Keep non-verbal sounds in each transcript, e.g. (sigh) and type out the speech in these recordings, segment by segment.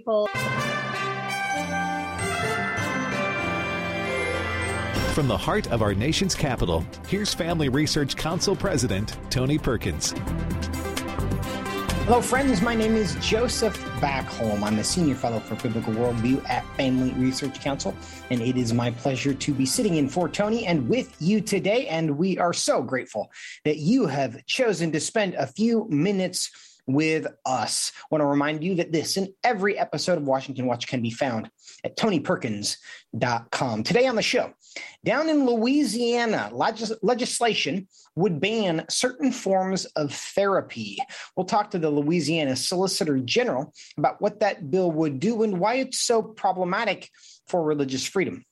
people. From the heart of our nation's capital, here's Family Research Council President Tony Perkins. Hello, friends. My name is Joseph Backholm. I'm a senior fellow for biblical worldview at Family Research Council, and it is my pleasure to be sitting in for Tony and with you today. And we are so grateful that you have chosen to spend a few minutes with us. I want to remind you that this and every episode of Washington Watch can be found at tonyperkins.com. Today on the show, down in Louisiana, legis- legislation would ban certain forms of therapy. We'll talk to the Louisiana Solicitor General about what that bill would do and why it's so problematic for religious freedom.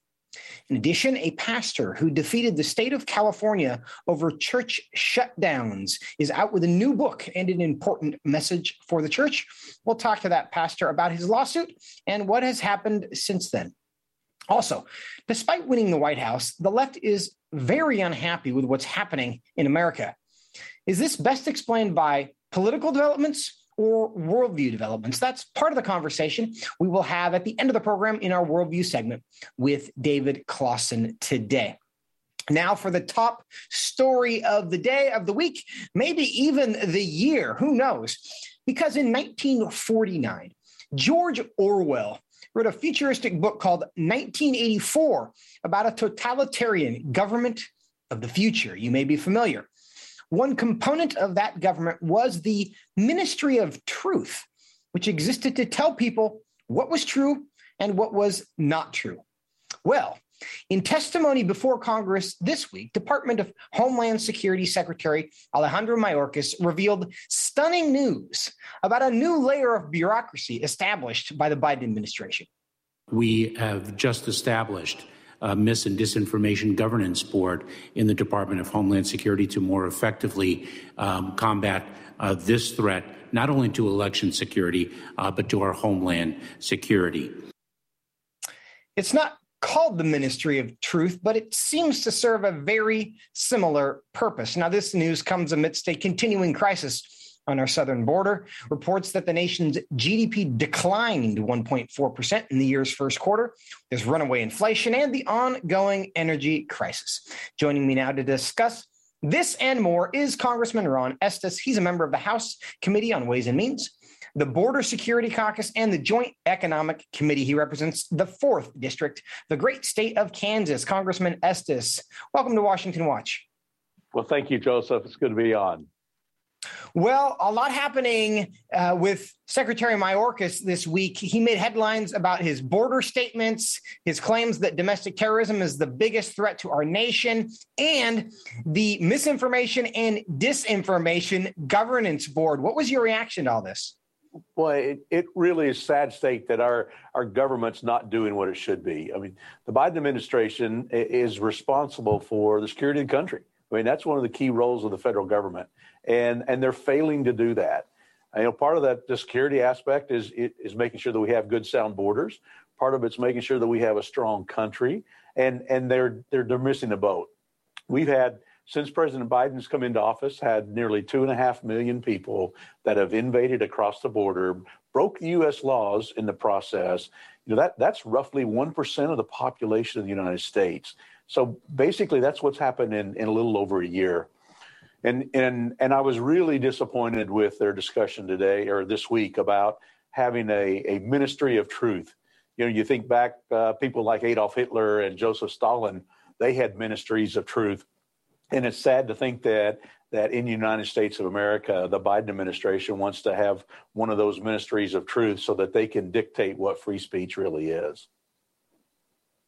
In addition, a pastor who defeated the state of California over church shutdowns is out with a new book and an important message for the church. We'll talk to that pastor about his lawsuit and what has happened since then. Also, despite winning the White House, the left is very unhappy with what's happening in America. Is this best explained by political developments or worldview developments? That's part of the conversation we will have at the end of the program in our worldview segment with David Closson today. Now, for the top story of the day, of the week, maybe even the year, who knows? Because in 1949, George Orwell wrote a futuristic book called 1984 about a totalitarian government of the future. You may be familiar. One component of that government was the Ministry of Truth, which existed to tell people what was true and what was not true. Well, in testimony before Congress this week, Department of Homeland Security Secretary Alejandro Mayorkas revealed stunning news about a new layer of bureaucracy established by the Biden administration. We have just established a mis and disinformation governance board in the Department of Homeland Security to more effectively um, combat uh, this threat, not only to election security, uh, but to our homeland security. It's not called the Ministry of Truth, but it seems to serve a very similar purpose. Now, this news comes amidst a continuing crisis on our southern border. Reports that the nation's GDP declined 1.4% in the year's first quarter. There's runaway inflation and the ongoing energy crisis. Joining me now to discuss this and more is Congressman Ron Estes. He's a member of the House Committee on Ways and Means the Border Security Caucus, and the Joint Economic Committee. He represents the fourth district, the great state of Kansas. Congressman Estes, welcome to Washington Watch. Well, thank you, Joseph. It's good to be on. Well, a lot happening uh, with Secretary Mayorkas this week. He made headlines about his border statements, his claims that domestic terrorism is the biggest threat to our nation, and the misinformation and disinformation governance board. What was your reaction to all this? Well, it, it really is sad state that our, our government's not doing what it should be. I mean, the Biden administration is responsible for the security of the country. I mean, that's one of the key roles of the federal government, and and they're failing to do that. You know, part of that the security aspect is is making sure that we have good, sound borders. Part of it's making sure that we have a strong country, and and they're they're they're missing the boat. We've had since President Biden's come into office, had nearly two and a half million people that have invaded across the border, broke U.S. laws in the process. You know that that's roughly one percent of the population of the United States. So basically, that's what's happened in, in a little over a year. And and and I was really disappointed with their discussion today or this week about having a, a ministry of truth. You know, you think back, uh, people like Adolf Hitler and Joseph Stalin, they had ministries of truth and it's sad to think that that in the United States of America, the Biden administration wants to have one of those ministries of truth so that they can dictate what free speech really is.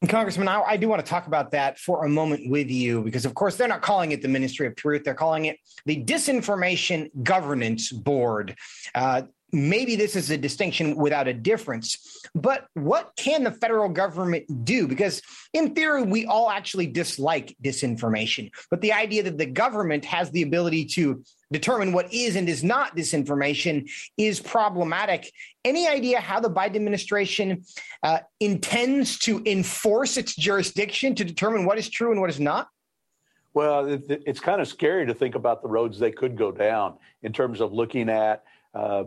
Congressman, I, I, do want to talk about that for a moment with you because, of course, they're not calling it the Ministry of Truth. They're calling it the Disinformation Governance Board. Uh, maybe this is a distinction without a difference. But what can the federal government do? Because in theory, we all actually dislike disinformation. But the idea that the government has the ability to determine what is and is not disinformation is problematic. Any idea how the Biden administration uh, intends to enforce its jurisdiction to determine what is true and what is not? Well, it's kind of scary to think about the roads they could go down in terms of looking at uh,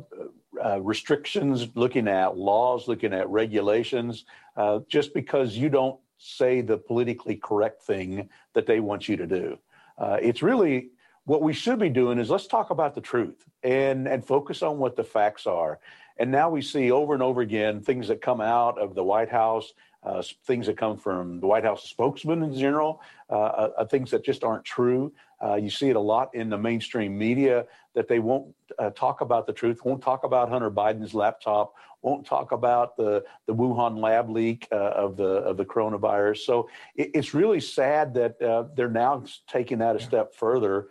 uh, restrictions, looking at laws, looking at regulations, uh, just because you don't say the politically correct thing that they want you to do. Uh, it's really what we should be doing is let's talk about the truth and and focus on what the facts are. And now we see over and over again things that come out of the White House, uh, things that come from the White House spokesman in general, uh, uh, uh things that just aren't true. Uh, you see it a lot in the mainstream media that they won't uh, talk about the truth, won't talk about Hunter Biden's laptop, won't talk about the, the Wuhan lab leak of the of the coronavirus. So it, it's really sad that they're now taking that a step further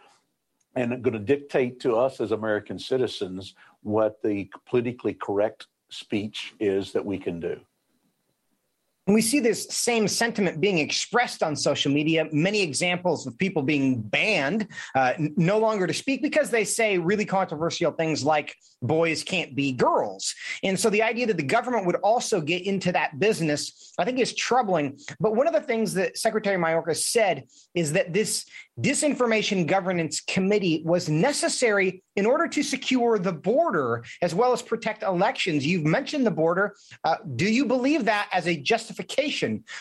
and going to dictate to us as American citizens what the politically correct speech is that we can do. And we see this same sentiment being expressed on social media. Many examples of people being banned, uh, no longer to speak because they say really controversial things like boys can't be girls. And so the idea that the government would also get into that business, I think, is troubling. But one of the things that Secretary Mayorkas said is that this disinformation governance committee was necessary in order to secure the border as well as protect elections. You've mentioned the border. Uh, do you believe that as a justification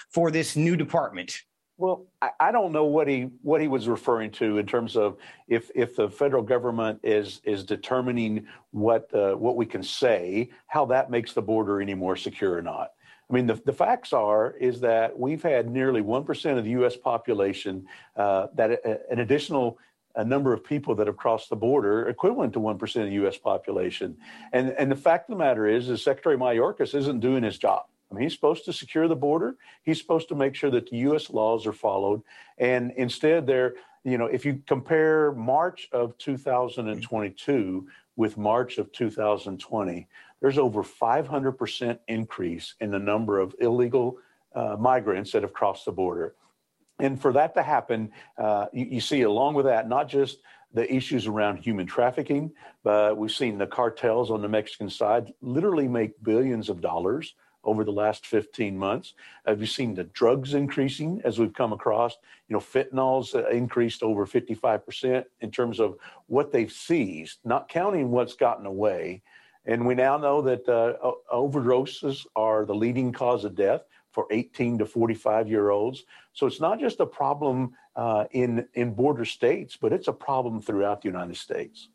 for this new department? Well, I, I, don't know what he what he was referring to in terms of if if the federal government is is determining what uh, what we can say, how that makes the border any more secure or not. I mean, the, the facts are is that we've had nearly one percent of the U.S. population uh, that uh, an additional a number of people that have crossed the border, equivalent to 1% of the U.S. population. And, and the fact of the matter is, is Secretary Mayorkas isn't doing his job. I mean, he's supposed to secure the border. He's supposed to make sure that the U.S. laws are followed. And instead, they're, you know, if you compare March of 2022 with March of 2020, there's over 500% increase in the number of illegal uh, migrants that have crossed the border. And for that to happen, uh, you, you see, along with that, not just the issues around human trafficking, but we've seen the cartels on the Mexican side literally make billions of dollars over the last 15 months? Have you seen the drugs increasing as we've come across? You know, fentanyl's uh, increased over 55% in terms of what they've seized, not counting what's gotten away. And we now know that uh, overdoses are the leading cause of death for 18 to 45 year olds. So it's not just a problem uh, in in border states, but it's a problem throughout the United States.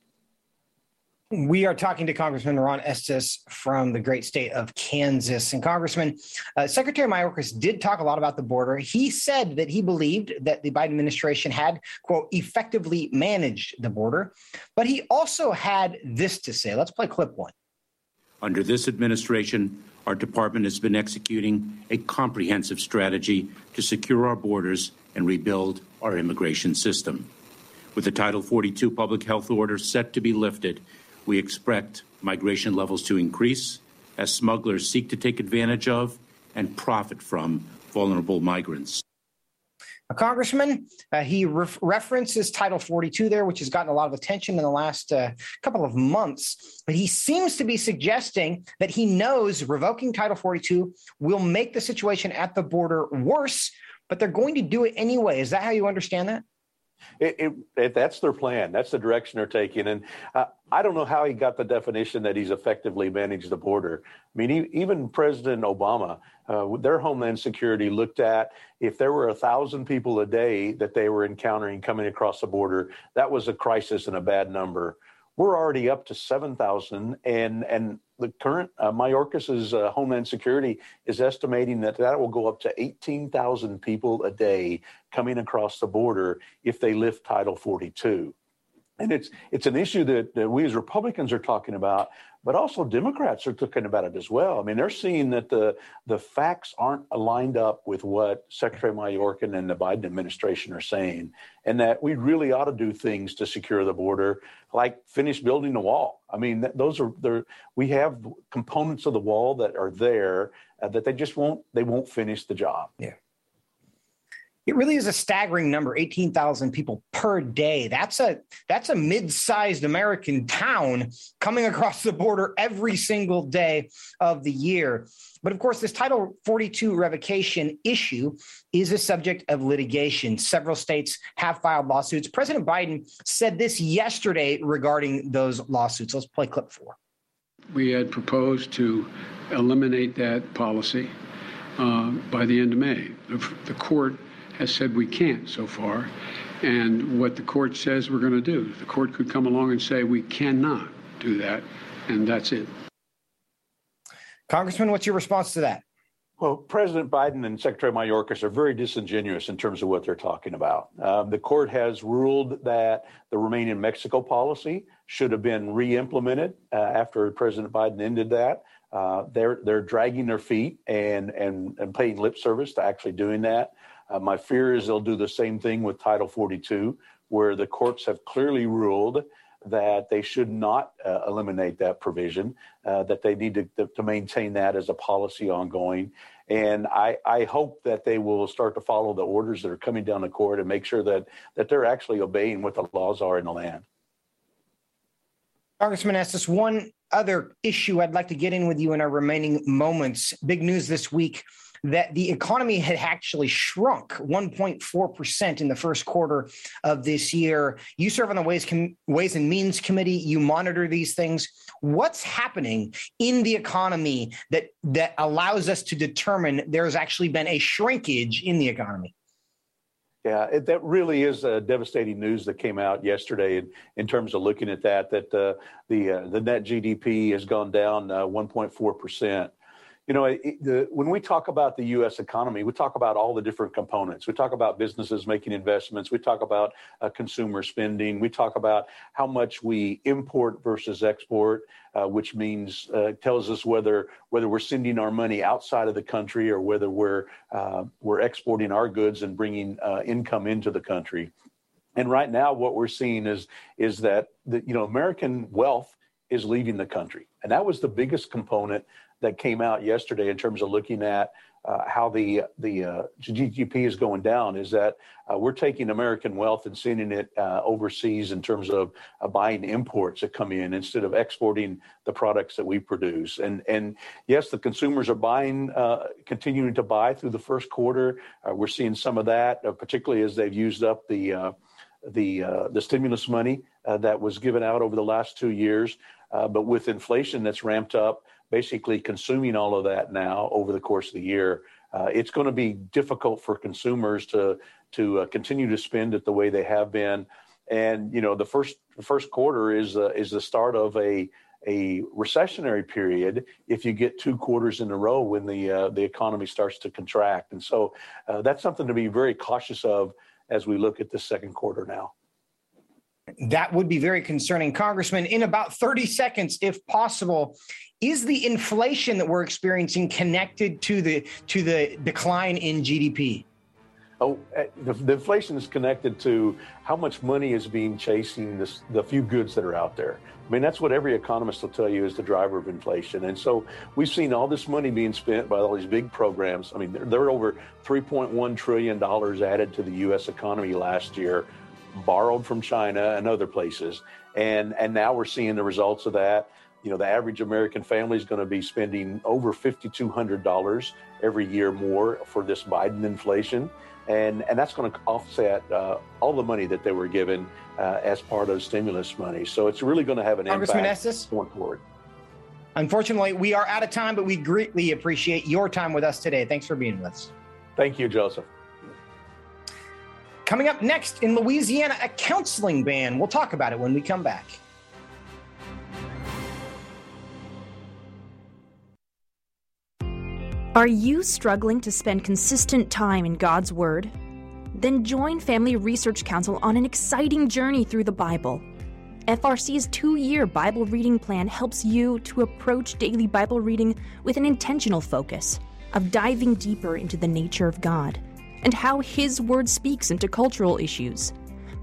We are talking to Congressman Ron Estes from the great state of Kansas. And Congressman, uh, Secretary Mayorkas did talk a lot about the border. He said that he believed that the Biden administration had, quote, effectively managed the border. But he also had this to say. Let's play clip one. Under this administration, our department has been executing a comprehensive strategy to secure our borders and rebuild our immigration system. With the Title 42 public health order set to be lifted, we expect migration levels to increase as smugglers seek to take advantage of and profit from vulnerable migrants. A congressman, uh, he references Title 42 there, which has gotten a lot of attention in the last uh, couple of months. But he seems to be suggesting that he knows revoking Title 42 will make the situation at the border worse, but they're going to do it anyway. Is that how you understand that? It, it, it, that's their plan. That's the direction they're taking. And uh, I don't know how he got the definition that he's effectively managed the border. I mean, he, even President Obama, uh, their Homeland Security looked at if there were a thousand people a day that they were encountering coming across the border, that was a crisis and a bad number. We're already up to 7,000, and and the current uh, Mayorkas's uh, Homeland Security is estimating that that will go up to 18,000 people a day coming across the border if they lift Title 42 and it's it's an issue that, that, we as Republicans are talking about, but also Democrats are talking about it as well. I mean, they're seeing that the the facts aren't aligned up with what Secretary Mayorkas and the Biden administration are saying, and that we really ought to do things to secure the border, like finish building the wall. I mean, those are there. We have components of the wall that are there uh, that they just won't they won't finish the job. Yeah. It really is a staggering number, 18,000 people per day. That's a that's a mid-sized American town coming across the border every single day of the year. But of course, this Title 42 revocation issue is a subject of litigation. Several states have filed lawsuits. President Biden said this yesterday regarding those lawsuits. Let's play clip 4. We had proposed to eliminate that policy uh, by the end of May. The, the court has said we can't so far, and what the court says we're going to do. The court could come along and say we cannot do that, and that's it. Congressman, what's your response to that? Well, President Biden and Secretary Mayorkas are very disingenuous in terms of what they're talking about. Um, the court has ruled that the Remain in Mexico policy should have been re-implemented uh, after President Biden ended that. Uh, they're they're dragging their feet and and and paying lip service to actually doing that. Uh, my fear is they'll do the same thing with Title 42, where the courts have clearly ruled that they should not uh, eliminate that provision, uh, that they need to, to maintain that as a policy ongoing. And I, I, hope that they will start to follow the orders that are coming down the court and make sure that, that they're actually obeying what the laws are in the land. Congressman Estes, one other issue I'd like to get in with you in our remaining moments. Big news this week that the economy had actually shrunk 1.4% in the first quarter of this year. You serve on the Ways, Com- Ways and Means Committee, you monitor these things. What's happening in the economy that, that allows us to determine there's actually been a shrinkage in the economy? Yeah, it, that really is uh, devastating news that came out yesterday in, in terms of looking at that, that uh, the, uh, the net GDP has gone down 1.4 uh, percent you know, it, the, when we talk about the U.S. economy, we talk about all the different components. We talk about businesses making investments. We talk about uh, consumer spending. We talk about how much we import versus export, uh, which means uh, tells us whether whether we're sending our money outside of the country or whether we're uh, we're exporting our goods and bringing uh, income into the country. And right now, what we're seeing is is that the, you know American wealth is leaving the country, and that was the biggest component that came out yesterday in terms of looking at uh, how the the uh, GDP is going down is that uh, we're taking American wealth and sending it uh, overseas in terms of uh, buying imports that come in instead of exporting the products that we produce. And and yes, the consumers are buying, uh, continuing to buy through the first quarter. we're seeing some of that, particularly as they've used up the the the stimulus money that was given out over the last two years. but with inflation that's ramped up basically consuming all of that now over the course of the year, uh, it's going to be difficult for consumers to to uh, continue to spend it the way they have been. And you know, the first first quarter is uh, is the start of a a recessionary period if you get two quarters in a row when the uh, the economy starts to contract. And so uh, that's something to be very cautious of as we look at the second quarter now. That would be very concerning. Congressman, in about 30 seconds, if possible, is the inflation that we're experiencing connected to the to the decline in GDP? Oh, eh, the, the, inflation is connected to how much money is being chasing this, the few goods that are out there. I mean, that's what every economist will tell you is the driver of inflation. And so we've seen all this money being spent by all these big programs. I mean, there, there are over $3.1 trillion added to the U.S. economy last year borrowed from China and other places. And, and now we're seeing the results of that. You know, the average American family is going to be spending over $5,200 every year more for this Biden inflation. And, and that's going to offset uh, all the money that they were given uh, as part of stimulus money. So it's really going to have an Congressman impact Estes? going forward. Unfortunately, we are out of time, but we greatly appreciate your time with us today. Thanks for being with us. Thank you, Joseph. Coming up next in Louisiana, a counseling ban. We'll talk about it when we come back. Are you struggling to spend consistent time in God's Word? Then join Family Research Council on an exciting journey through the Bible. FRC's two year Bible reading plan helps you to approach daily Bible reading with an intentional focus of diving deeper into the nature of God and how His Word speaks into cultural issues.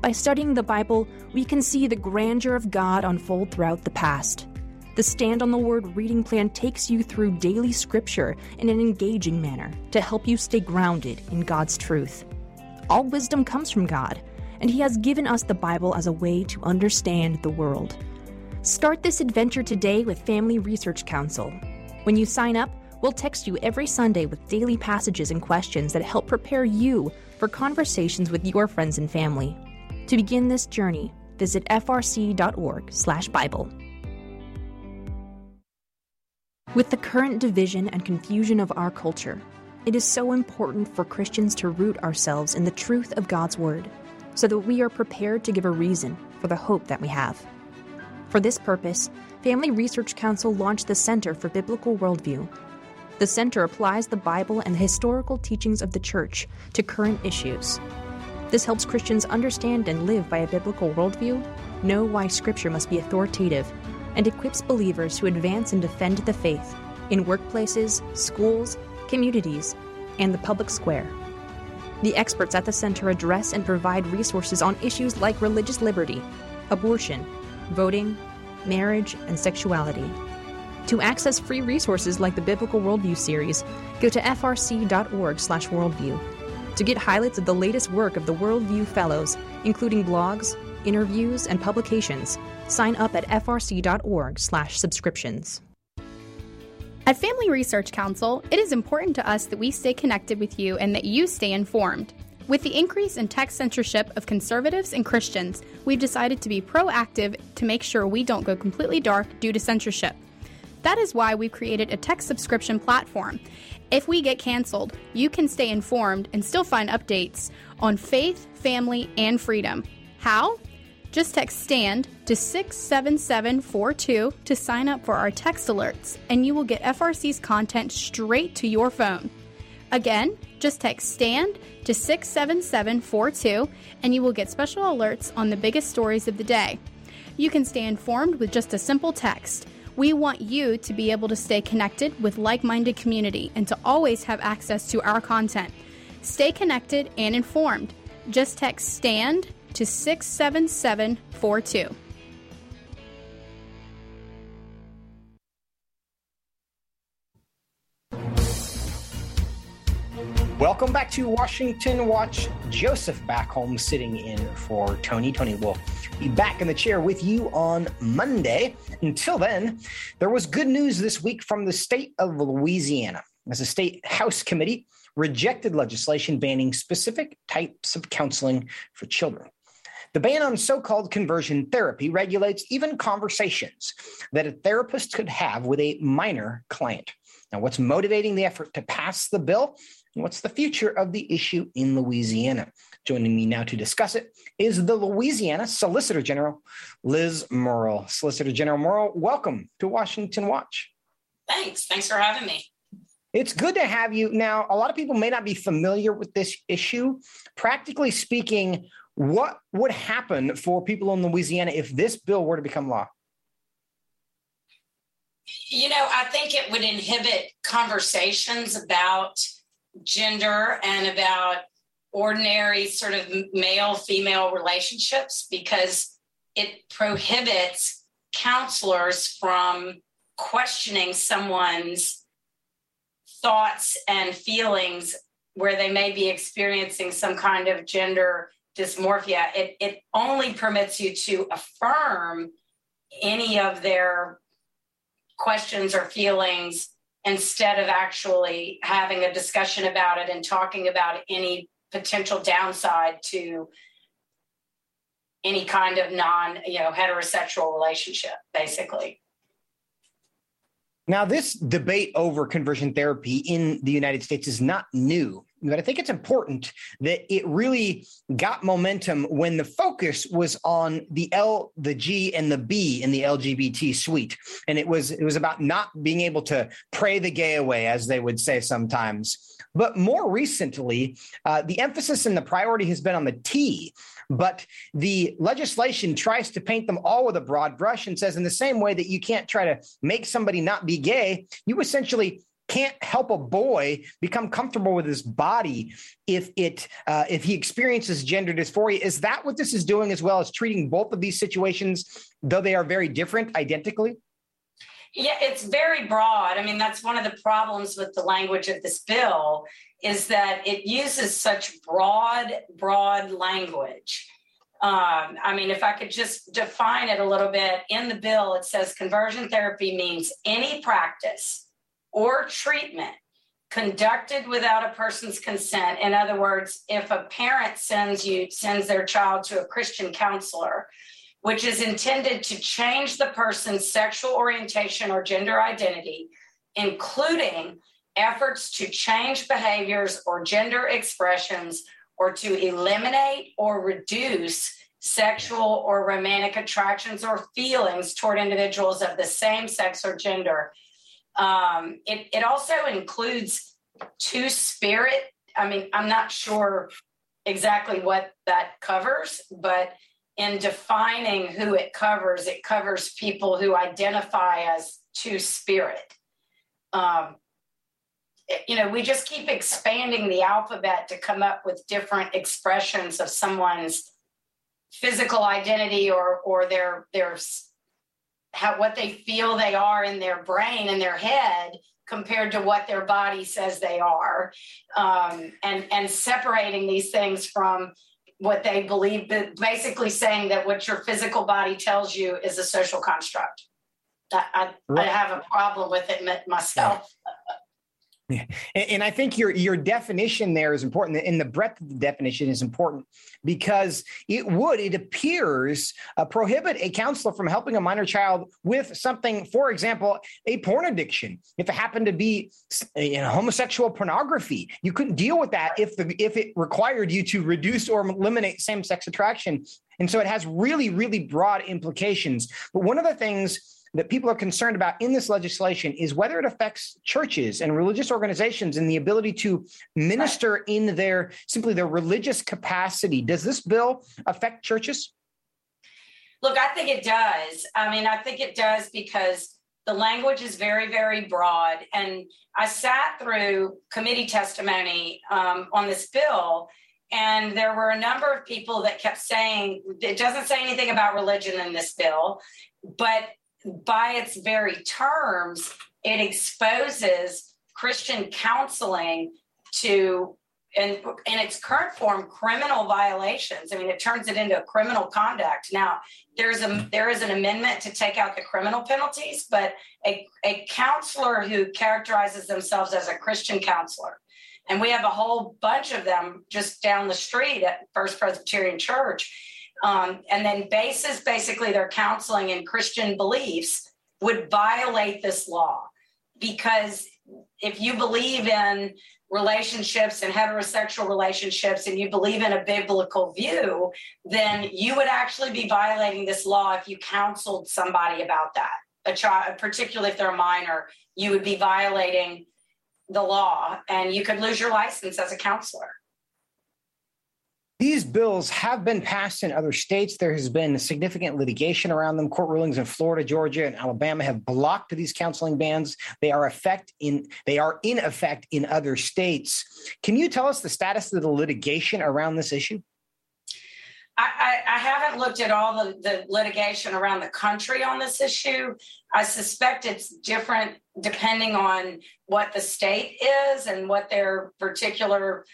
By studying the Bible, we can see the grandeur of God unfold throughout the past. The Stand on the Word reading plan takes you through daily scripture in an engaging manner to help you stay grounded in God's truth. All wisdom comes from God, and He has given us the Bible as a way to understand the world. Start this adventure today with Family Research Council. When you sign up, We'll text you every Sunday with daily passages and questions that help prepare you for conversations with your friends and family. To begin this journey, visit frc.org/bible. With the current division and confusion of our culture, it is so important for Christians to root ourselves in the truth of God's Word so that we are prepared to give a reason for the hope that we have. For this purpose, Family Research Council launched the Center for Biblical Worldview. The center applies the Bible and the historical teachings of the Church to current issues. This helps Christians understand and live by a biblical worldview, know why Scripture must be authoritative, and equips believers to advance and defend the faith in workplaces, schools, communities, and the public square. The experts at the center address and provide resources on issues like religious liberty, abortion, voting, marriage, and sexuality. To access free resources like the Biblical Worldview series, go to frc.org/worldview. To get highlights of the latest work of the Worldview Fellows, including blogs, interviews, and publications, sign up at frc.org/subscriptions. At Family Research Council, it is important to us that we stay connected with you and that you stay informed. With the increase in tech censorship of conservatives and Christians, we've decided to be proactive to make sure we don't go completely dark due to censorship. That is why we've created a text subscription platform. If we get canceled, you can stay informed and still find updates on faith, family, and freedom. How? Just text STAND to 67742 to sign up for our text alerts, and you will get FRC's content straight to your phone. Again, just text STAND to 67742 and you will get special alerts on the biggest stories of the day. You can stay informed with just a simple text. We want you to be able to stay connected with like minded community and to always have access to our content. Stay connected and informed. Just text STAND to 67742. Welcome back to Washington Watch. Joseph Backholm sitting in for Tony. Tony will be back in the chair with you on Monday. Until then, there was good news this week from the state of Louisiana as a state House committee rejected legislation banning specific types of counseling for children. The ban on so called conversion therapy regulates even conversations that a therapist could have with a minor client. Now, what's motivating the effort to pass the bill? What's the future of the issue in Louisiana? Joining me now to discuss it is the Louisiana Solicitor General, Liz Murrill. Solicitor General Murrill, welcome to Washington Watch. Thanks. Thanks for having me. It's good to have you. Now, a lot of people may not be familiar with this issue. Practically speaking, what would happen for people in Louisiana if this bill were to become law? You know, I think it would inhibit conversations about gender and about ordinary sort of male female relationships because it prohibits counselors from questioning someone's thoughts and feelings where they may be experiencing some kind of gender dysmorphia. It, it only permits you to affirm any of their questions or feelings instead of actually having a discussion about it and talking about any potential downside to any kind of non you know heterosexual relationship basically. Now this debate over conversion therapy in the united states is not new but I think it's important that it really got momentum when the focus was on the L, the G, and the B in the LGBT suite, and it was it was about not being able to pray the gay away, as they would say sometimes. But more recently, uh, the emphasis and the priority has been on the T. But the legislation tries to paint them all with a broad brush and says, in the same way that you can't try to make somebody not be gay, you essentially can't help a boy become comfortable with his body if it uh, if he experiences gender dysphoria. Is that what this is doing as well as treating both of these situations though they are very different identically? Yeah it's very broad. I mean that's one of the problems with the language of this bill is that it uses such broad broad language. Um, I mean, if I could just define it a little bit, in the bill, it says conversion therapy means any practice or treatment conducted without a person's consent in other words if a parent sends you sends their child to a christian counselor which is intended to change the person's sexual orientation or gender identity including efforts to change behaviors or gender expressions or to eliminate or reduce sexual or romantic attractions or feelings toward individuals of the same sex or gender. Um, it, it also includes two spirit. I mean, I'm not sure exactly what that covers, but in defining who it covers, it covers people who identify as two spirit. Um, you know, we just keep expanding the alphabet to come up with different expressions of someone's physical identity or or their their how what they feel they are in their brain and their head compared to what their body says they are um, and and separating these things from what they believe but basically saying that what your physical body tells you is a social construct i, I, right. I have a problem with it myself Yeah. (laughs) And, I think your your definition there is important, and the breadth of the definition is important because it would, it appears, uh, prohibit a counselor from helping a minor child with something, for example, a porn addiction. If it happened to be you know, homosexual pornography, you couldn't deal with that if the if it required you to reduce or eliminate same sex attraction. And so it has really, really broad implications. But one of the things that people are concerned about in this legislation is whether it affects churches and religious organizations and the ability to minister in their simply their religious capacity. Does this bill affect churches? Look, I think it does. I mean, I think it does because the language is very, very broad. And I sat through committee testimony um, on this bill, and there were a number of people that kept saying it doesn't say anything about religion in this bill, but by its very terms, it exposes Christian counseling to, in, in its current form, criminal violations. I mean, it turns it into criminal conduct. Now, there's a there is an amendment to take out the criminal penalties, but a, a counselor who characterizes themselves as a Christian counselor, and we have a whole bunch of them just down the street at First Presbyterian Church um, and then bases basically their counseling and Christian beliefs would violate this law because if you believe in relationships and heterosexual relationships and you believe in a biblical view, then you would actually be violating this law if you counseled somebody about that. A child, particularly if they're a minor, you would be violating the law and you could lose your license as a counselor. These bills have been passed in other states. There has been significant litigation around them. Court rulings in Florida, Georgia, and Alabama have blocked these counseling bans. They are effect in they are in effect in other states. Can you tell us the status of the litigation around this issue? I, I, haven't looked at all the, the litigation around the country on this issue. I suspect it's different depending on what the state is and what their particular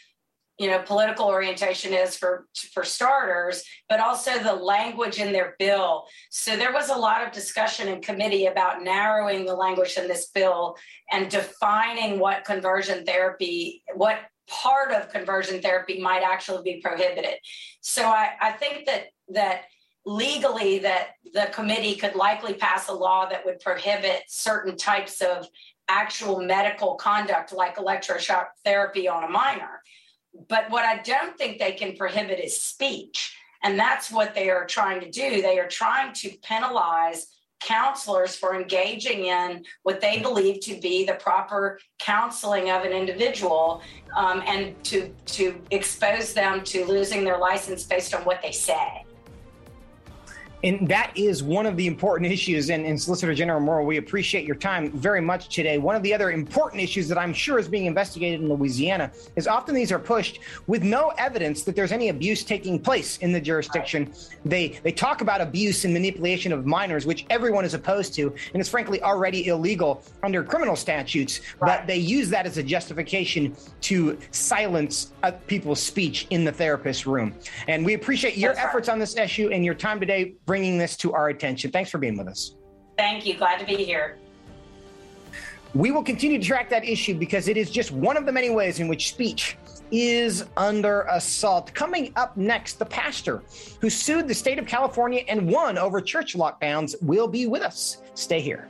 you know political orientation is for for starters but also the language in their bill. So there was a lot of discussion in committee about narrowing the language in this bill and defining what conversion therapy what part of conversion therapy might actually be prohibited. So i, I think that that legally that the committee could likely pass a law that would prohibit certain types of actual medical conduct like electroshock therapy on a minor but what I don't think they can prohibit is speech. And that's what they are trying to do. They are trying to penalize counselors for engaging in what they believe to be the proper counseling of an individual um, and to, to expose them to losing their license based on what they say. And that is one of the important issues. And, and, Solicitor General Murrill, we appreciate your time very much today. One of the other important issues that I'm sure is being investigated in Louisiana is often these are pushed with no evidence that there's any abuse taking place in the jurisdiction. They they talk about abuse and manipulation of minors, which everyone is opposed to, and it's frankly already illegal under criminal statutes. Right. But they use that as a justification to silence uh, people's speech in the therapist room. And we appreciate your That's efforts right. on this issue and your time today bringing this to our attention. Thanks for being with us. Thank you. Glad to be here. We will continue to track that issue because it is just one of the many ways in which speech is under assault. Coming up next, the pastor who sued the state of California and won over church lockdowns will be with us. Stay here.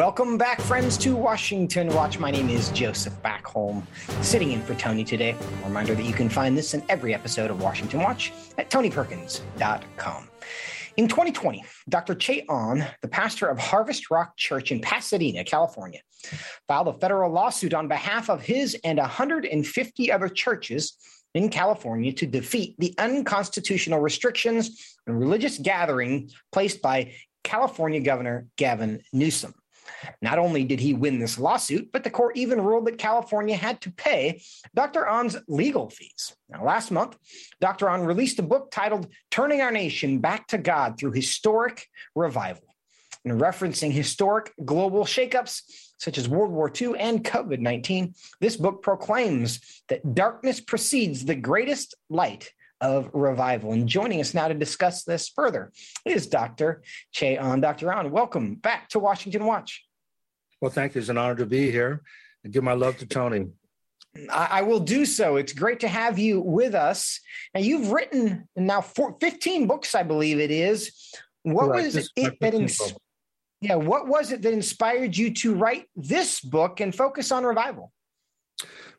Welcome back, friends, to Washington Watch. My name is Joseph Backholm, sitting in for Tony today. A reminder that you can find this in every episode of Washington Watch at tonyperkins.com. In 2020, Dr. Che Ahn, the pastor of Harvest Rock Church in Pasadena, California, filed a federal lawsuit on behalf of his and 150 other churches in California to defeat the unconstitutional restrictions on religious gathering placed by California Governor Gavin Newsom. Not only did he win this lawsuit, but the court even ruled that California had to pay Dr. Ahn's legal fees. Now, last month, Dr. Ahn released a book titled Turning Our Nation Back to God Through Historic Revival. And referencing historic global shakeups such as World War II and COVID 19, this book proclaims that darkness precedes the greatest light of revival. And joining us now to discuss this further is Dr. Che Ahn. Dr. Ahn, welcome back to Washington Watch. Well, thank you. It's an honor to be here and give my love to Tony. I will do so. It's great to have you with us. Now, you've written now four, 15 books, I believe it is. What Correct. was this it that ins- yeah, what was it that inspired you to write this book and focus on revival?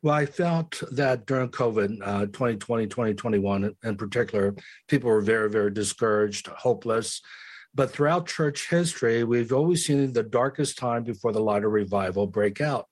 Well, I felt that during COVID, uh, 2020, 2021 in particular, people were very, very discouraged, hopeless. But throughout church history, we've always seen the darkest time before the light of revival break out.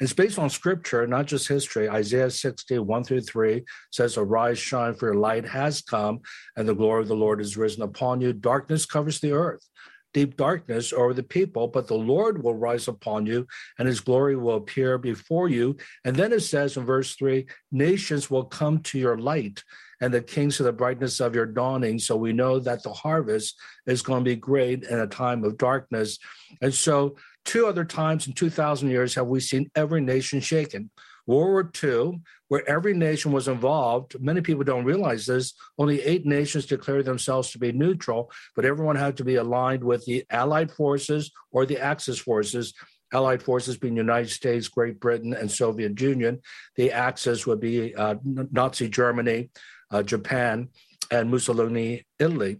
It's based on scripture, not just history. Isaiah 60, 1 through 3 says, Arise, shine, for your light has come, and the glory of the Lord is risen upon you. Darkness covers the earth, deep darkness over the people, but the Lord will rise upon you, and his glory will appear before you. And then it says in verse 3 Nations will come to your light, and the kings of the brightness of your dawning. So we know that the harvest is going to be great in a time of darkness. And so, two other times in 2,000 years have we seen every nation shaken. World War II, where every nation was involved, many people don't realize this. Only eight nations declared themselves to be neutral, but everyone had to be aligned with the Allied forces or the Axis forces. Allied forces being United States, Great Britain, and Soviet Union. The Axis would be uh, Nazi Germany, uh, Japan, and Mussolini, Italy.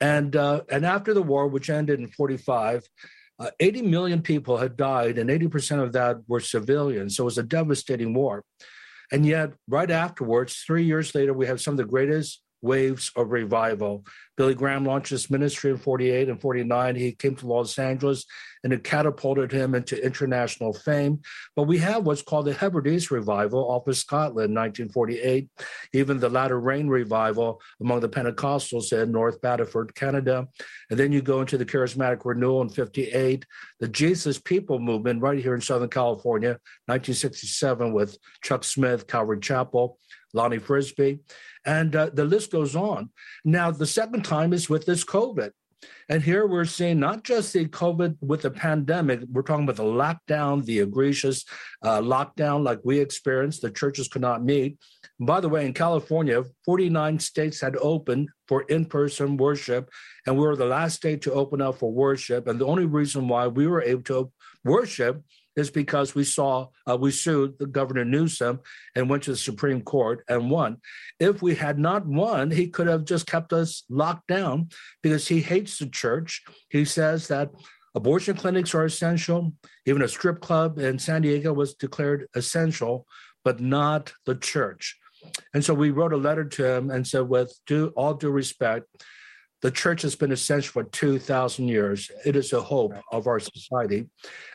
And, uh, and after the war, which ended in 45, uh, 80 million people had died, and 80% of that were civilians. So it was a devastating war. And yet, right afterwards, three years later, we have some of the greatest waves of revival. Billy Graham launched his ministry in 48 and 49. He came to Los Angeles and it catapulted him into international fame. But we have what's called the Hebrides Revival off of Scotland, 1948, even the Latter Rain Revival among the Pentecostals in North Battleford, Canada. And then you go into the Charismatic Renewal in 58, the Jesus People movement right here in Southern California, 1967 with Chuck Smith, Calvary Chapel. Lonnie Frisbee, and uh, the list goes on. Now, the second time is with this COVID. And here we're seeing not just the COVID with the pandemic, we're talking about the lockdown, the egregious uh, lockdown like we experienced. The churches could not meet. by the way, in California, 49 states had opened for in person worship, and we were the last state to open up for worship. And the only reason why we were able to worship is because we saw uh, we sued the governor Newsom and went to the Supreme Court and won. If we had not won, he could have just kept us locked down because he hates the church. He says that abortion clinics are essential. Even a strip club in San Diego was declared essential, but not the church. And so we wrote a letter to him and said, with due, all due respect, the church has been essential for 2,000 years. It is a hope of our society.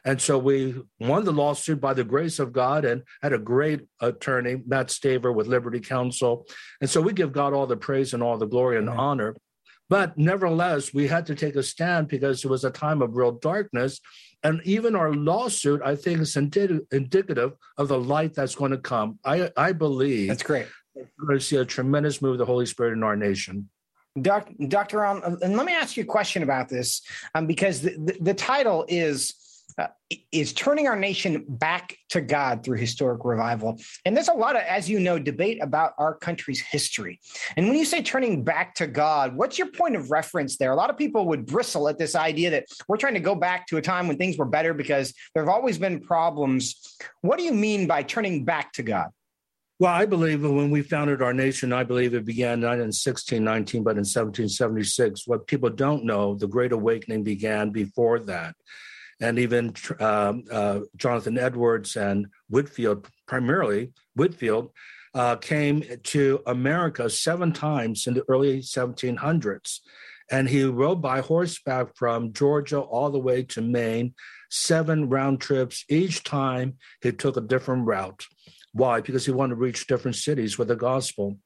And so we won the lawsuit by the grace of God and had a great attorney, Matt Staver with Liberty Counsel. And so we give God all the praise and all the glory and honor. But nevertheless, we had to take a stand because it was a time of real darkness. And even our lawsuit, I think, is indicative of the light that's going to come. I, I believe that's great. We're going to see a tremendous move of the Holy Spirit in our nation. Doc, Dr. Ahn, uh, and let me ask you a question about this, um, because the, the, the, title is uh, is turning our nation back to God through historic revival. And there's a lot of, as you know, debate about our country's history. And when you say turning back to God, what's your point of reference there? A lot of people would bristle at this idea that we're trying to go back to a time when things were better because there have always been problems. What do you mean by turning back to God? Well, I believe when we founded our nation, I believe it began not in 1619, but in 1776. What people don't know, the Great Awakening began before that. And even um, uh, Jonathan Edwards and Whitefield, primarily Whitefield, uh, came to America seven times in the early 1700s. And he rode by horseback from Georgia all the way to Maine, seven round trips. Each time he took a different route. Why? Because he wanted to reach different cities with the gospel.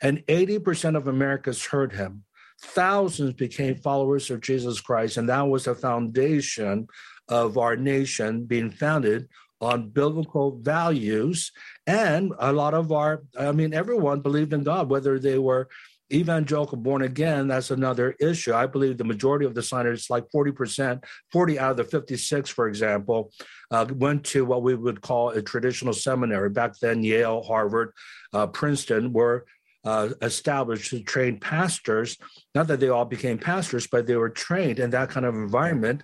And 80% of Americans heard him. Thousands became followers of Jesus Christ. And that was the foundation of our nation being founded on biblical values. And a lot of our, I mean, everyone believed in God, whether they were evangelical born again, that's another issue. I believe the majority of the signers, like 40%, 40 out of the 56, for example, uh, went to what we would call a traditional seminary. Back then, Yale, Harvard, uh, Princeton were uh, established to train pastors. Not that they all became pastors, but they were trained in that kind of environment.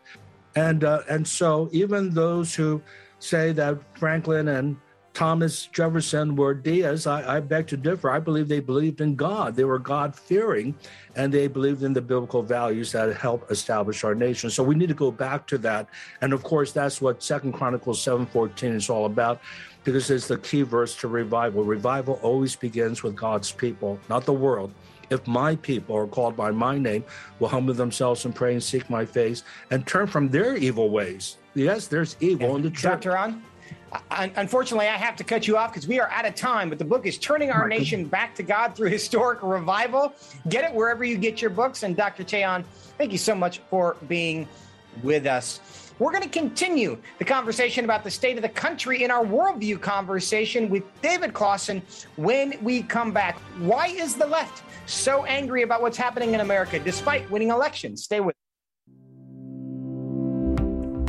And, uh, and so even those who say that Franklin and Thomas Jefferson were deists, I, I, beg to differ. I believe they believed in God. They were God fearing, and they believed in the biblical values that help establish our nation. So we need to go back to that. And of course, that's what Second Chronicles 7:14 is all about, because it's the key verse to revival. Revival always begins with God's people, not the world. If my people are called by my name, will humble themselves and pray and seek my face and turn from their evil ways. Yes, there's evil in the church. Dr. Ahn? Unfortunately, I have to cut you off because we are out of time. But the book is Turning Our Nation Back to God Through (laughs) Historic Revival. Get it wherever you get your books. And Dr. Che Ahn, thank you so much for being with us. We're going to continue the conversation about the state of the country in our worldview conversation with David Closson when we come back. Why is the left so angry about what's happening in America despite winning elections? Stay with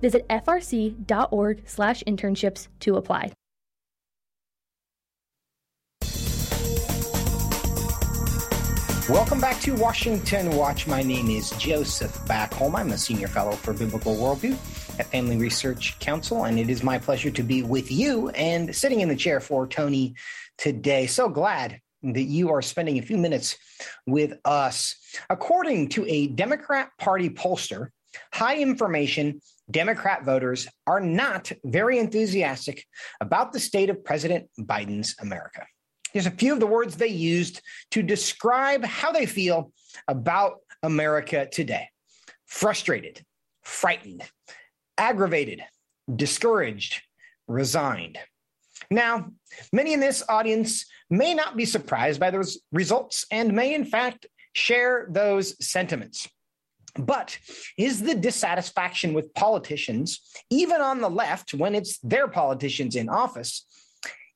Visit frc.org/internships to apply. Welcome back to Washington Watch. My name is Joseph Backholm. I'm a senior fellow for Biblical Worldview at Family Research Council, and it is my pleasure to be with you and sitting in the chair for Tony today. So glad that you are spending a few minutes with us. According to a Democrat Party pollster, high information Democrat voters are not very enthusiastic about the state of President Biden's America. Here's a few of the words they used to describe how they feel about America today frustrated, frightened, aggravated, discouraged, resigned. Now, many in this audience may not be surprised by those results and may, in fact, share those sentiments. But is the dissatisfaction with politicians, even on the left, when it's their politicians in office,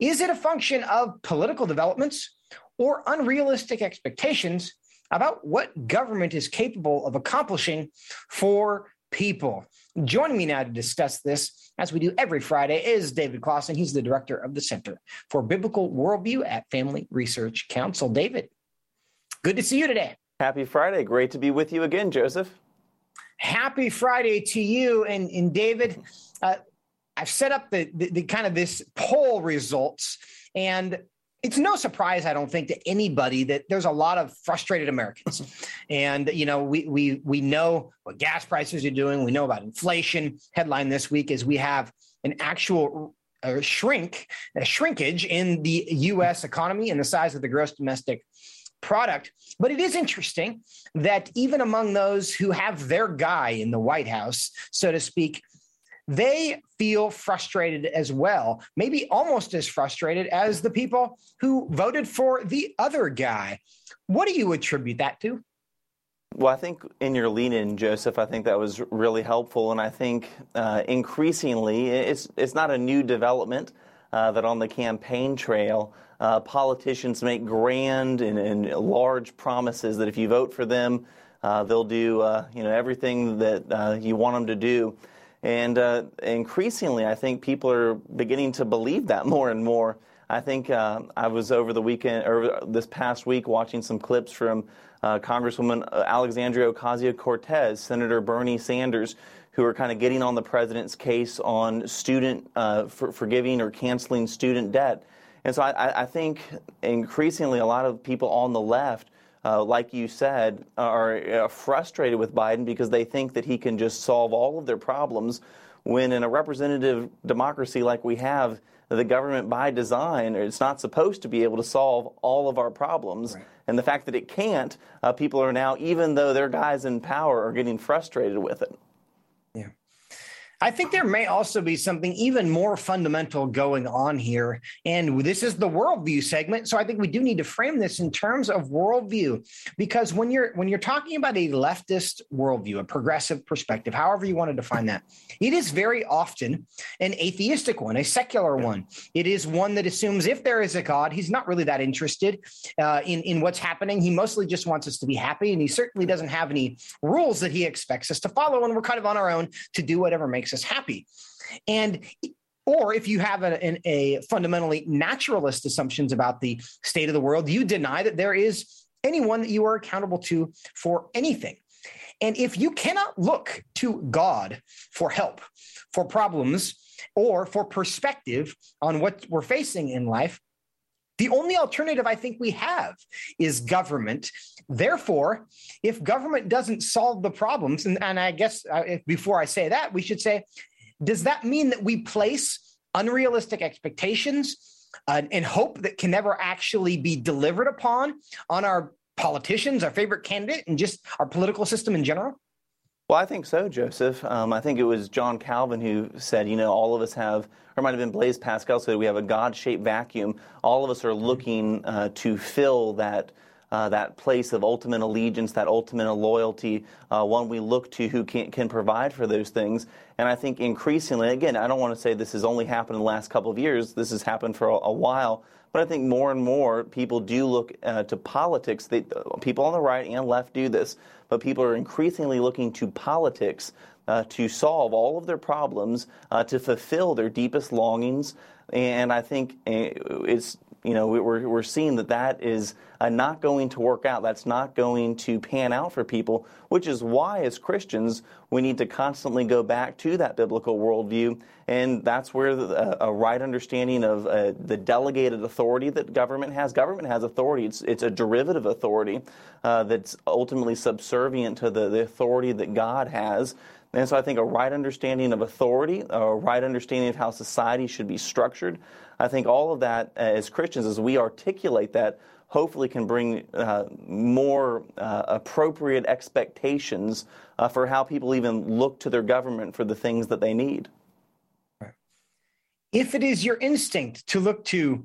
is it a function of political developments or unrealistic expectations about what government is capable of accomplishing for people? Joining me now to discuss this, as we do every Friday, is David Closson. He's the director of the Center for Biblical Worldview at Family Research Council. David, good to see you today. Happy Friday. Great to be with you again, Joseph. Happy Friday to you. And, and David, uh, I've set up the, the, the kind of this poll results. And it's no surprise, I don't think, to anybody that there's a lot of frustrated Americans. and, you know, we, we, we know what gas prices are doing. We know about inflation. Headline this week is we have an actual a shrink, a shrinkage in the U.S. economy and the size of the gross domestic product. But it is interesting that even among those who have their guy in the White House, so to speak, they feel frustrated as well, maybe almost as frustrated as the people who voted for the other guy. What do you attribute that to? Well, I think in your lean in, Joseph, I think that was really helpful. And I think uh, increasingly, it's, it's not a new development uh, that on the campaign trail, uh, politicians make grand and, and, large promises that if you vote for them, uh, they'll do uh, you know everything that uh, you want them to do. And uh, increasingly, I think people are beginning to believe that (laughs) more and more. I think uh, I was over the weekend or this past week watching some clips from Congresswoman Alexandria Ocasio Cortez, Senator Bernie Sanders, who are kind of getting on the president's case on student for forgiving or canceling student debt. And so I, I think increasingly a lot of people on the left uh, like you said, are uh, frustrated with Biden because they think that he can just solve all of their problems. When in a representative democracy like we have, the government by design, it's not supposed to be able to solve all of our problems. Right. And the fact that it can't, uh, people are now, even though their guys in power are getting frustrated with it. I think there may also be something even more fundamental going on here. And this is the worldview segment. So I think we do need to frame this in terms of worldview. Because when you're when you're talking about a leftist worldview, a progressive perspective, however you want to define that, it is very often an atheistic one, a secular one. It is one that assumes if there is a God, he's not really that interested uh, in, in what's happening. He mostly just wants us to be happy. And he certainly doesn't have any rules that he expects us to follow. And we're kind of on our own to do whatever makes us happy. And or if you have a, a fundamentally naturalist assumptions about the state of the world, you deny that there is anyone that you are accountable to for anything. And if you cannot look to God for help, for problems, or for perspective on what we're facing in life, the only alternative I think we have is government. Therefore, if government doesn't solve the problems, and, and I guess uh, before I say that, we should say, does that mean that we place unrealistic expectations uh, and hope that can never actually be delivered upon on our politicians, our favorite candidate, and just our political system in general? Well, I think so, Joseph. Um, I think it was John Calvin who said, you know, all of us have, or it might have been Blaise Pascal said, we have a God shaped vacuum. All of us are looking uh, to fill that. Uh, that place of ultimate allegiance, that ultimate loyalty, uh, one we look to who can, can provide for those things. And I think increasingly, again, I don't want to say this has only happened in the last couple of years, this has happened for a, a while, but I think more and more people do look uh, to politics. They, people on the right and left do this, but people are increasingly looking to politics uh, to solve all of their problems, uh, to fulfill their deepest longings. And I think uh, it's you know, we're, we're seeing that that is uh, not going to work out. That's not going to pan out for people, which is why, as Christians, we need to constantly go back to that biblical worldview. And that's where the, a right understanding of uh, the delegated authority that government has. Government has authority, it's, it's a derivative authority uh, that's ultimately subservient to the, the authority that God has. And so I think a right understanding of authority, a right understanding of how society should be structured, I think all of that uh, as Christians, as we articulate that, hopefully can bring uh, more uh, appropriate expectations uh, for how people even look to their government for the things that they need. If it is your instinct to look to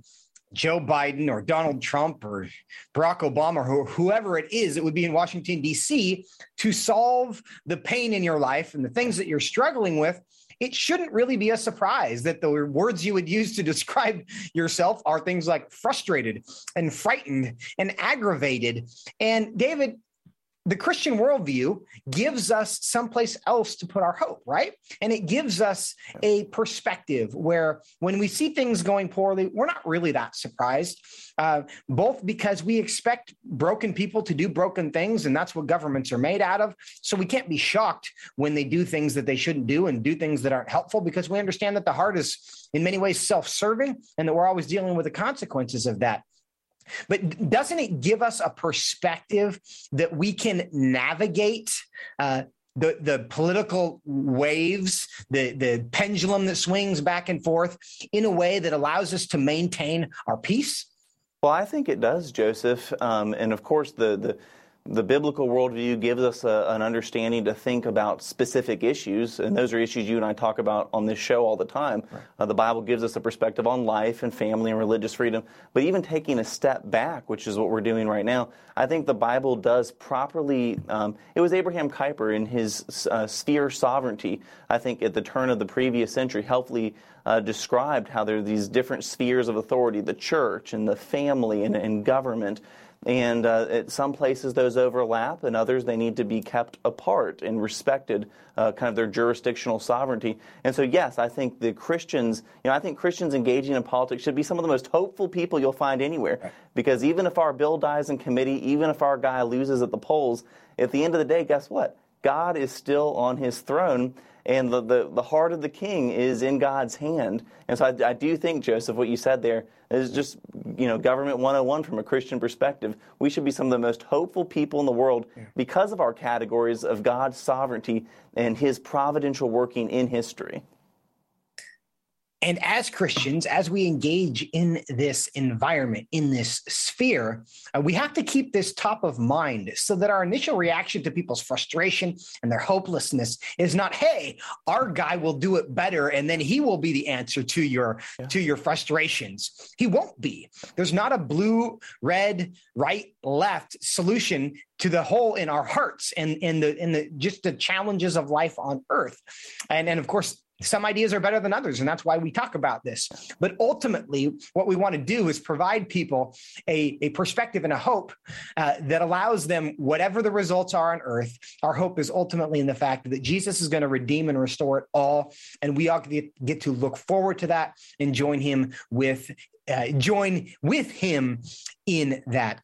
Joe Biden or Donald Trump or Barack Obama or whoever it is it would be in Washington, D.C. to solve the pain in your life and the things that you're struggling with, it shouldn't really be a surprise that the words you would use to (laughs) describe yourself are things like frustrated and frightened and aggravated. And David, the Christian worldview gives us someplace else to put our hope, right? And it gives us a perspective where when we see things going poorly, we're not really that surprised, uh, both because we expect broken people to do broken things, and that's what governments are made out of. So we can't be shocked when they do things that they shouldn't do and do things that aren't helpful because we understand that the heart is in many ways self serving and that we're always dealing with the consequences of that. But doesn't it give us a perspective that we can navigate uh, the, the political waves, the, the pendulum that swings back and forth in a way that allows us to maintain our peace? Well, I think it does, Joseph. Um, and of course, the, the the biblical worldview gives us a, an understanding to think about specific issues, and those are issues you and I talk about on this show all the time. Right. Uh, the Bible gives us a perspective on life and family and religious freedom, but even taking a step back, which is what we're doing right now, I think the Bible does properly. Um, it was Abraham Kuyper in his uh, Sphere Sovereignty, I think, at the turn of the previous century, helpfully uh, described how there are these different spheres of authority the church and the family and, and government. And uh, at some places those overlap, and others they need to be kept apart and respected, uh, kind of their jurisdictional sovereignty. And so, yes, I think the Christians, you know, I think Christians engaging in politics should be some of the most hopeful people you'll find anywhere. Because even if our bill dies in committee, even if our guy loses at the polls, at the end of the day, guess what? God is still on his throne and the, the, the, heart of the king is in God's hand. And so I, I, do think, Joseph, what you said there is just, you know, government 101 from a Christian perspective. We should be some of the most hopeful people in the world because of our categories of God's sovereignty and his providential working in history. And as Christians, as we engage in this environment, in this sphere, uh, we have to keep this top of mind so that our initial reaction to people's frustration and their hopelessness is not, hey, our guy will do it better and then he will be the answer to your yeah. to your frustrations. He won't be. There's not a blue, red, right, left solution to the hole in our hearts and in the in the just the challenges of life on earth. And and of course some ideas are better than others, and that's why we talk about this. But ultimately, what we want to do is provide people a, a perspective and a hope uh, that allows them, whatever the results are on earth, our hope is ultimately in the fact that Jesus is going to redeem and restore it all. And we all get, get to look forward to that and join him with. Uh, join with him in that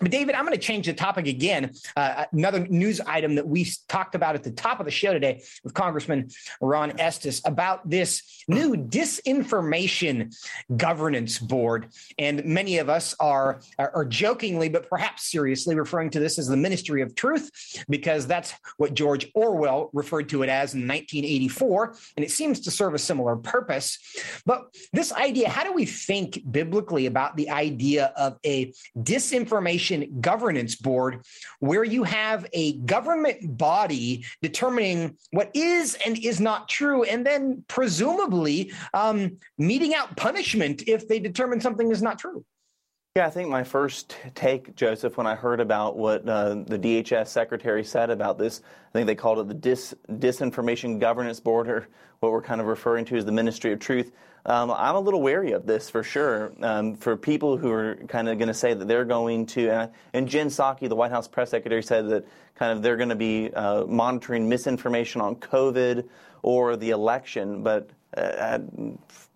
but David, I'm going to change the topic again. Uh, another news item that we talked about at the top of the show today with Congressman Ron Estes about this new disinformation governance board, and many of us are, are, are jokingly, but perhaps seriously, referring to this as the Ministry of Truth because that's what George Orwell referred to it as in 1984, and it seems to serve a similar purpose. But this idea, how do we think biblically about the idea of a disinformation Governance Board, where you have a government body determining what is and is not true, and then presumably um, meting out punishment if they determine something is not true. Yeah, I think my first take, Joseph, when I heard about what uh, the DHS secretary said about this, I think they called it the Dis- Disinformation Governance Board, or what we're kind of referring to as the Ministry of Truth. Um, I'm a little wary of this for sure. Um, for people who are kind of going to say that they're going to, and, and, Jen Psaki, the White House press secretary, said that kind of they're going to be uh, monitoring misinformation on COVID or the election. But uh,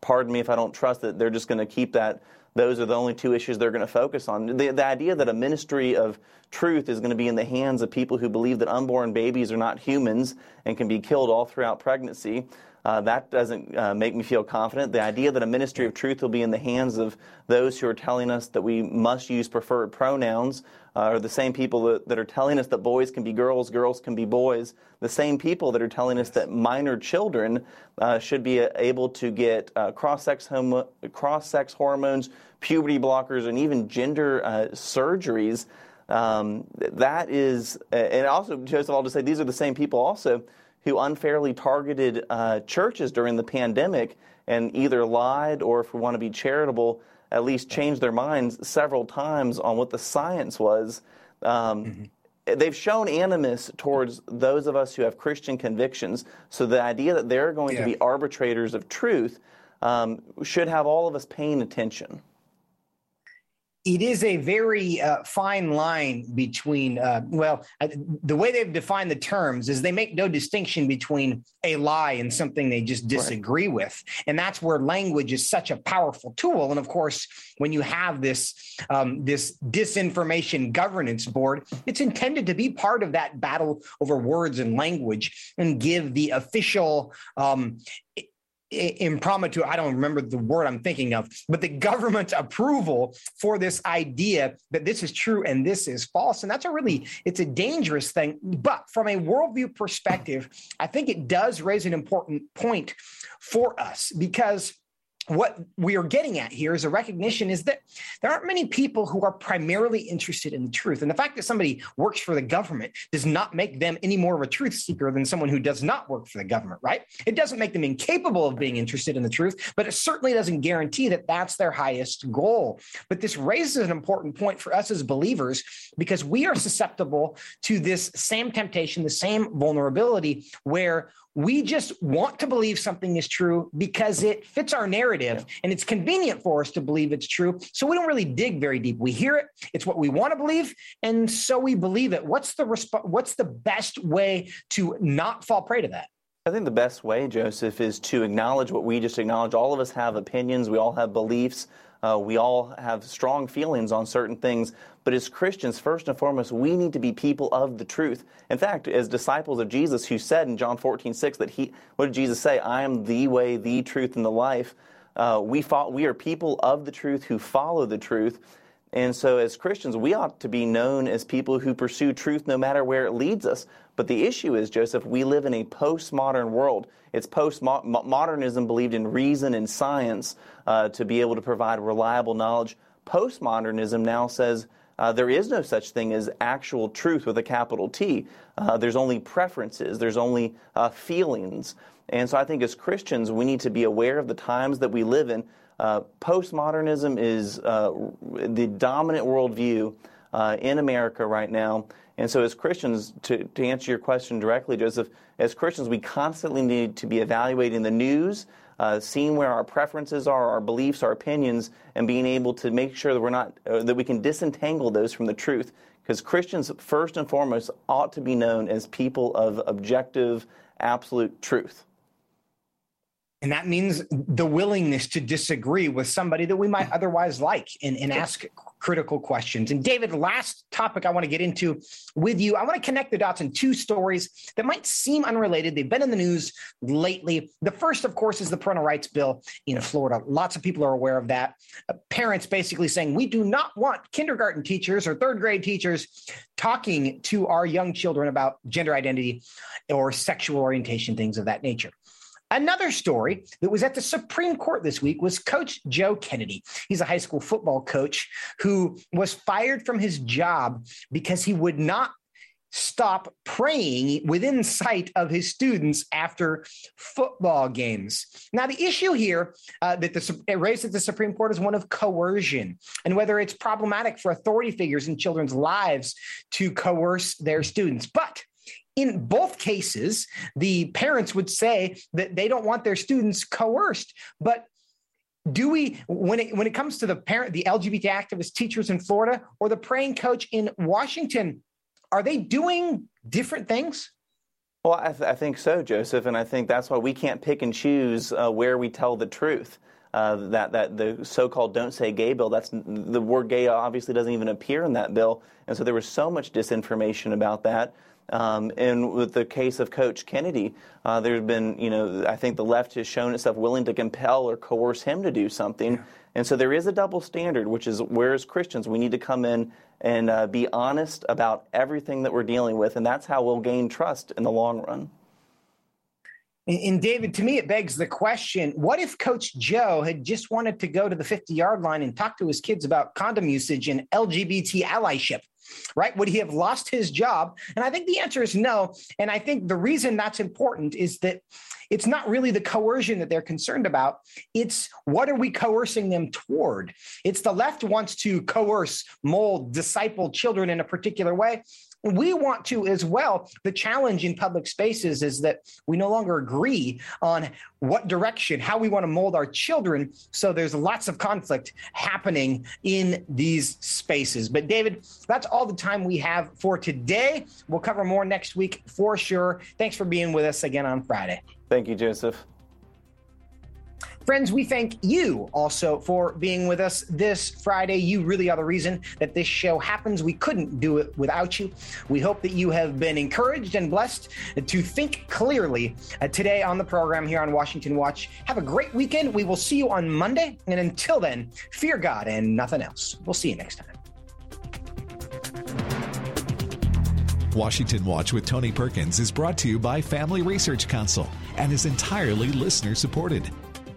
pardon me if I don't trust that they're just going to keep that. Those are the only two issues they're going to focus on. The, the idea that a ministry of truth is going to be in the hands of people who believe that unborn babies are not humans and can be killed all throughout pregnancy. Uh, that doesn't uh, make me feel confident. The idea that a ministry of truth will be in the hands of those who are telling us that we must use preferred pronouns uh, are the same people that, that, are telling us that boys can be girls, girls can be boys, the same people that are telling us that minor children uh, should be uh, able to get uh, cross-sex, homo- cross-sex hormones, puberty blockers, and even gender surgeries. Um, that is, and also, Joseph, I'll just say these are the same people also who unfairly targeted uh, churches during the pandemic and either lied or, if we want to be charitable, at least changed their minds several times on what the science was. Um, mm-hmm they've shown animus towards those of us who have Christian convictions. So the idea that they're going yeah. to be arbitrators of truth um, should have all of us paying attention it is a very uh, fine line between uh, well uh, the way they've defined the terms is they make no distinction between a lie and something they just disagree right. with and that's where language is such a powerful tool and of course when you have this um, this disinformation governance board it's intended to be part of that battle over words and language and give the official um, impromptu i don't remember the word i'm thinking of but the government (laughs) approval for this idea that this is true and this is false. And that's a really it's a dangerous thing. But from a worldview perspective i think it does raise an important point for us because what we are getting at here is a recognition is that there aren't many people who are primarily interested in the truth. And the fact that somebody works for the government does not make them any more of a truth seeker than someone who does not work for the government, right? It doesn't make them incapable of being interested in the truth, but it certainly doesn't guarantee that that's their highest goal. But this raises an important point for us as believers because we are susceptible to this same temptation, the same vulnerability where we just want to believe something is true because it fits our narrative yeah. and it's convenient for us to believe it's true. So we don't really dig very deep. We hear it, it's what we want to believe, and so we believe it. What's the resp- what's the best way to not fall prey to that? I think the best way, Joseph, is to acknowledge what we just acknowledged. All of us have opinions, we all have beliefs. Uh, we all have strong feelings on certain things, but as Christians, first and foremost, we need to be people of the truth. In fact, as disciples of Jesus, who said in John 14, 6 that he, what did Jesus say? I am the way, the truth, and the life. Uh, we, we are people of the truth who follow the truth. And so, as Christians, we ought to be known as people who pursue truth no matter where it leads us. But the issue is, Joseph, we live in a postmodern world. It's postmodernism believed in reason and science uh, to be able to provide reliable knowledge. Postmodernism now says uh, there is no such thing as actual truth with a capital T. Uh, there's only preferences, there's only uh, feelings. And so I think as Christians, we need to be aware of the times that we live in. Uh, postmodernism is uh, the dominant worldview uh, in America right now. And so, as Christians, to, to answer your question directly, Joseph, as Christians, we constantly need to be evaluating the news, uh, seeing where our preferences are, our beliefs, our opinions, and being able to make sure that we're not uh, that we can disentangle those from the truth. Because Christians, first and foremost, ought to be known as people of objective, absolute truth. And that means the willingness to disagree with somebody that we might otherwise like and, and ask critical questions. And David, last topic I want to get into with you, I want to connect the dots in two stories that might seem unrelated. They've been in the news lately. The first, of course, is the parental rights bill in Florida. Lots of people are aware of that. Uh, parents basically saying we do not want kindergarten teachers or third grade teachers talking to our young children about gender identity or sexual orientation, things of that nature. Another story that was at the Supreme Court this week was Coach Joe Kennedy. He's a high school football coach who was fired from his job because he would not stop praying within sight of his students after football games. Now, the issue here uh, that the raised at the Supreme Court is one of coercion and whether it's problematic for authority figures in children's lives to coerce their students. But in both cases, the parents would say that they don't want their students coerced. But do we when it when it comes to the parent the lgbt activist teachers in florida or the praying coach in washington are they doing different things well i, th- I think so joseph and i think that's why we can't pick and choose uh, where we tell the truth uh, that that the so-called "Don't Say Gay" bill. That's the word "gay" obviously doesn't even appear in that bill, and so there was so much disinformation about that. Um, and with the case of Coach Kennedy, uh, there's been, you know, I think the left has shown itself willing to compel or coerce him to do something. Yeah. And so there is a double standard, which is where as Christians we need to come in and uh, be honest about everything that we're dealing with, and that's how we'll gain trust in the long run. And David, to me, it begs the question what if Coach Joe had just wanted to go to the 50 yard line and talk to his kids about condom usage and LGBT allyship? Right? Would he have lost his job? And I think the answer is no. And I think the reason that's important is that it's not really the coercion that they're concerned about. It's what are we coercing them toward? It's the left wants to coerce, mold, disciple children in a particular way we want to as well. The challenge in public spaces is that we no longer agree on what direction, how we want to mold our children. So there's lots of conflict happening in these spaces. But David, that's all the time we have for today. We'll cover more next week for sure. Thanks for being with us again on Friday. Thank you, Joseph. Friends, we thank you also for being with us this Friday. You really are the reason that this show happens. We couldn't do it without you. We hope that you have been encouraged and blessed to think clearly uh, today on the program here on Washington Watch. Have a great weekend. We will see you on Monday. And until then, fear God and nothing else. We'll see you next time. Washington Watch with Tony Perkins is brought to you by Family Research Council and is entirely listener supported.